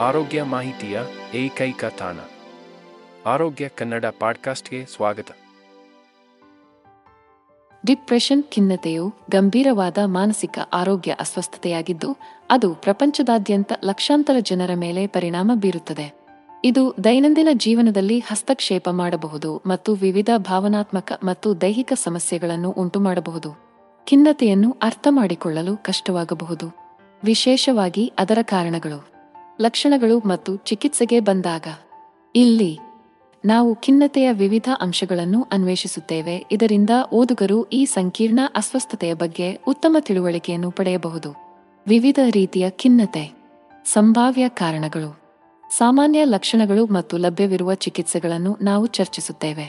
ಆರೋಗ್ಯ ಮಾಹಿತಿಯ ಏಕೈಕ ತಾಣ. ಆರೋಗ್ಯ ಕನ್ನಡ ಪಾಡ್ಕಾಸ್ಟ್ಗೆ ಸ್ವಾಗತ. ಡಿಪ್ರೆಷನ್ ಖಿನ್ನತೆಯು ಗಂಭೀರವಾದ ಮಾನಸಿಕ ಆರೋಗ್ಯ ಅಸ್ವಸ್ಥತೆಯಾಗಿದ್ದು, ಅದು ಪ್ರಪಂಚದಾದ್ಯಂತ ಲಕ್ಷಾಂತರ ಜನರ ಮೇಲೆ ಪರಿಣಾಮ ಬೀರುತ್ತದೆ. ಇದು ದೈನಂದಿನ ಜೀವನದಲ್ಲಿ ಹಸ್ತಕ್ಷೇಪ ಮಾಡಬಹುದು ಮತ್ತು ವಿವಿಧ ಭಾವನಾತ್ಮಕ ಮತ್ತು ದೈಹಿಕ ಸಮಸ್ಯೆಗಳನ್ನು ಉಂಟುಮಾಡಬಹುದು. ಖಿನ್ನತೆಯನ್ನು ಅರ್ಥ ಮಾಡಿಕೊಳ್ಳಲು ಕಷ್ಟವಾಗಬಹುದು. ವಿಶೇಷವಾಗಿ ಅದರ ಕಾರಣಗಳು. ಲಕ್ಷಣಗಳು ಮತ್ತು ಚಿಕಿತ್ಸೆಗೆ ಬಂದಾಗ, ಇಲ್ಲಿ ನಾವು ಖಿನ್ನತೆಯ ವಿವಿಧ ಅಂಶಗಳನ್ನು ಅನ್ವೇಷಿಸುತ್ತೇವೆ. ಇದರಿಂದ ಓದುಗರು ಈ ಸಂಕೀರ್ಣ ಅಸ್ವಸ್ಥತೆಯ ಬಗ್ಗೆ ಉತ್ತಮ ತಿಳುವಳಿಕೆಯನ್ನು ಪಡೆಯಬಹುದು. ವಿವಿಧ ರೀತಿಯ ಖಿನ್ನತೆ, ಸಂಭಾವ್ಯ ಕಾರಣಗಳು, ಸಾಮಾನ್ಯ ಲಕ್ಷಣಗಳು ಮತ್ತು ಲಭ್ಯವಿರುವ ಚಿಕಿತ್ಸೆಗಳನ್ನು ನಾವು ಚರ್ಚಿಸುತ್ತೇವೆ.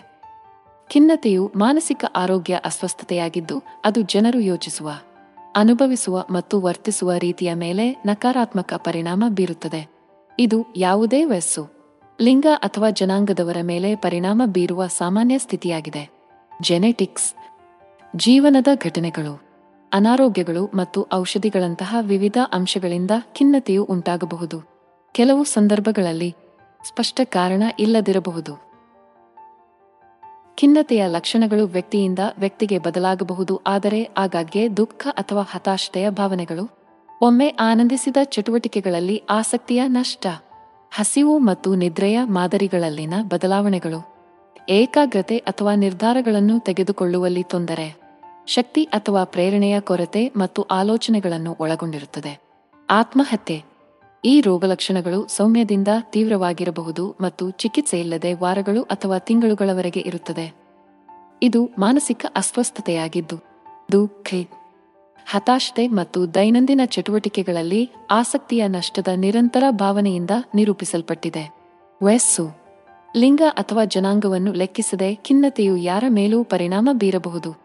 ಖಿನ್ನತೆಯು ಮಾನಸಿಕ ಆರೋಗ್ಯ ಅಸ್ವಸ್ಥತೆಯಾಗಿದ್ದು, ಅದು ಜನರು ಯೋಚಿಸುವ ಅನುಭವಿಸುವ ಮತ್ತು ವರ್ತಿಸುವ ರೀತಿಯ ಮೇಲೆ ನಕಾರಾತ್ಮಕ ಪರಿಣಾಮ ಬೀರುತ್ತದೆ. ಇದು ಯಾವುದೇ ವಯಸ್ಸು ಲಿಂಗ ಅಥವಾ ಜನಾಂಗದವರ ಮೇಲೆ ಪರಿಣಾಮ ಬೀರುವ ಸಾಮಾನ್ಯ ಸ್ಥಿತಿಯಾಗಿದೆ. ಜೆನೆಟಿಕ್ಸ್ ಜೀವನದ ಘಟನೆಗಳು, ಅನಾರೋಗ್ಯಗಳು ಮತ್ತು ಔಷಧಿಗಳಂತಹ ವಿವಿಧ ಅಂಶಗಳಿಂದ ಖಿನ್ನತೆಯು ಉಂಟಾಗಬಹುದು. ಕೆಲವು ಸಂದರ್ಭಗಳಲ್ಲಿ ಸ್ಪಷ್ಟ ಕಾರಣ ಇಲ್ಲದಿರಬಹುದು. ಖಿನ್ನತೆಯ ಲಕ್ಷಣಗಳು ವ್ಯಕ್ತಿಯಿಂದ ವ್ಯಕ್ತಿಗೆ ಬದಲಾಗಬಹುದು, ಆದರೆ ಆಗಾಗ್ಗೆ ದುಃಖ ಅಥವಾ ಹತಾಶತೆಯ ಭಾವನೆಗಳು. ಒಮ್ಮೆ ಆನಂದಿಸಿದ ಚಟುವಟಿಕೆಗಳಲ್ಲಿ ಆಸಕ್ತಿಯ ನಷ್ಟ, ಹಸಿವು ಮತ್ತು ನಿದ್ರೆಯ ಮಾದರಿಗಳಲ್ಲಿನ ಬದಲಾವಣೆಗಳು. ಏಕಾಗ್ರತೆ ಅಥವಾ ನಿರ್ಧಾರಗಳನ್ನು ತೆಗೆದುಕೊಳ್ಳುವಲ್ಲಿ ತೊಂದರೆ, ಶಕ್ತಿ ಅಥವಾ ಪ್ರೇರಣೆಯ ಕೊರತೆ ಮತ್ತು ಆಲೋಚನೆಗಳನ್ನು ಒಳಗೊಂಡಿರುತ್ತದೆ. ಆತ್ಮಹತ್ಯೆ ಈ ರೋಗಲಕ್ಷಣಗಳು ಸೌಮ್ಯದಿಂದ ತೀವ್ರವಾಗಿರಬಹುದು ಮತ್ತು ಚಿಕಿತ್ಸೆಯಿಲ್ಲದೆ ವಾರಗಳು ಅಥವಾ ತಿಂಗಳುಗಳವರೆಗೆ ಇರುತ್ತದೆ. ಇದು ಮಾನಸಿಕ ಅಸ್ವಸ್ಥತೆಯಾಗಿದ್ದು ದುಃಖ ಹತಾಶತೆ ಮತ್ತು ದೈನಂದಿನ ಚಟುವಟಿಕೆಗಳಲ್ಲಿ ಆಸಕ್ತಿಯ ನಷ್ಟದ ನಿರಂತರ ಭಾವನೆಯಿಂದ ನಿರೂಪಿಸಲ್ಪಟ್ಟಿದೆ. ವಯಸ್ಸು ಲಿಂಗ ಅಥವಾ ಜನಾಂಗವನ್ನು ಲೆಕ್ಕಿಸದೆ ಖಿನ್ನತೆಯು ಯಾರ ಮೇಲೂ ಪರಿಣಾಮ ಬೀರಬಹುದು.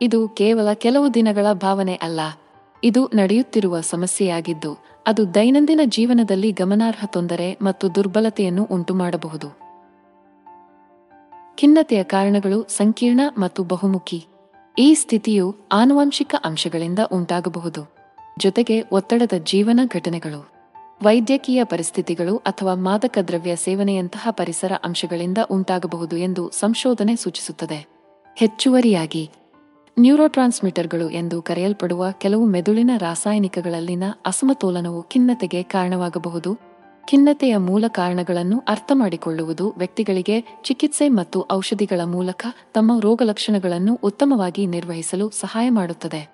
ಇದು ಕೇವಲ ಕೆಲವು ದಿನಗಳ ಭಾವನೆ ಅಲ್ಲ. ಇದು ನಡೆಯುತ್ತಿರುವ ಸಮಸ್ಯೆಯಾಗಿದ್ದು, ಅದು ದೈನಂದಿನ ಜೀವನದಲ್ಲಿ ಗಮನಾರ್ಹ ತೊಂದರೆ ಮತ್ತು ದುರ್ಬಲತೆಯನ್ನು ಉಂಟುಮಾಡಬಹುದು. ಖಿನ್ನತೆಯ ಕಾರಣಗಳು ಸಂಕೀರ್ಣ ಮತ್ತು ಬಹುಮುಖಿ. ಈ ಸ್ಥಿತಿಯು ಆನುವಂಶಿಕ ಅಂಶಗಳಿಂದ ಉಂಟಾಗಬಹುದು. ಜೊತೆಗೆ ಒತ್ತಡದ ಜೀವನ ಘಟನೆಗಳು. ವೈದ್ಯಕೀಯ ಪರಿಸ್ಥಿತಿಗಳು ಅಥವಾ ಮಾದಕ ದ್ರವ್ಯ ಸೇವನೆಯಂತಹ ಪರಿಸರ ಅಂಶಗಳಿಂದ ಉಂಟಾಗಬಹುದು ಎಂದು ಸಂಶೋಧನೆ ಸೂಚಿಸುತ್ತದೆ. ಹೆಚ್ಚುವರಿಯಾಗಿ ನ್ಯೂರೋಟ್ರಾನ್ಸ್ಮಿಟರ್ಗಳು ಎಂದು ಕರೆಯಲ್ಪಡುವ ಕೆಲವು ಮೆದುಳಿನ ರಾಸಾಯನಿಕಗಳಲ್ಲಿನ ಅಸಮತೋಲನವು ಖಿನ್ನತೆಗೆ ಕಾರಣವಾಗಬಹುದು. ಖಿನ್ನತೆಯ ಮೂಲ ಕಾರಣಗಳನ್ನು ಅರ್ಥಮಾಡಿಕೊಳ್ಳುವುದು ವ್ಯಕ್ತಿಗಳಿಗೆ ಚಿಕಿತ್ಸೆ ಮತ್ತು ಔಷಧಿಗಳ ಮೂಲಕ ತಮ್ಮ ರೋಗಲಕ್ಷಣಗಳನ್ನು ಉತ್ತಮವಾಗಿ ನಿರ್ವಹಿಸಲು ಸಹಾಯ ಮಾಡುತ್ತದೆ.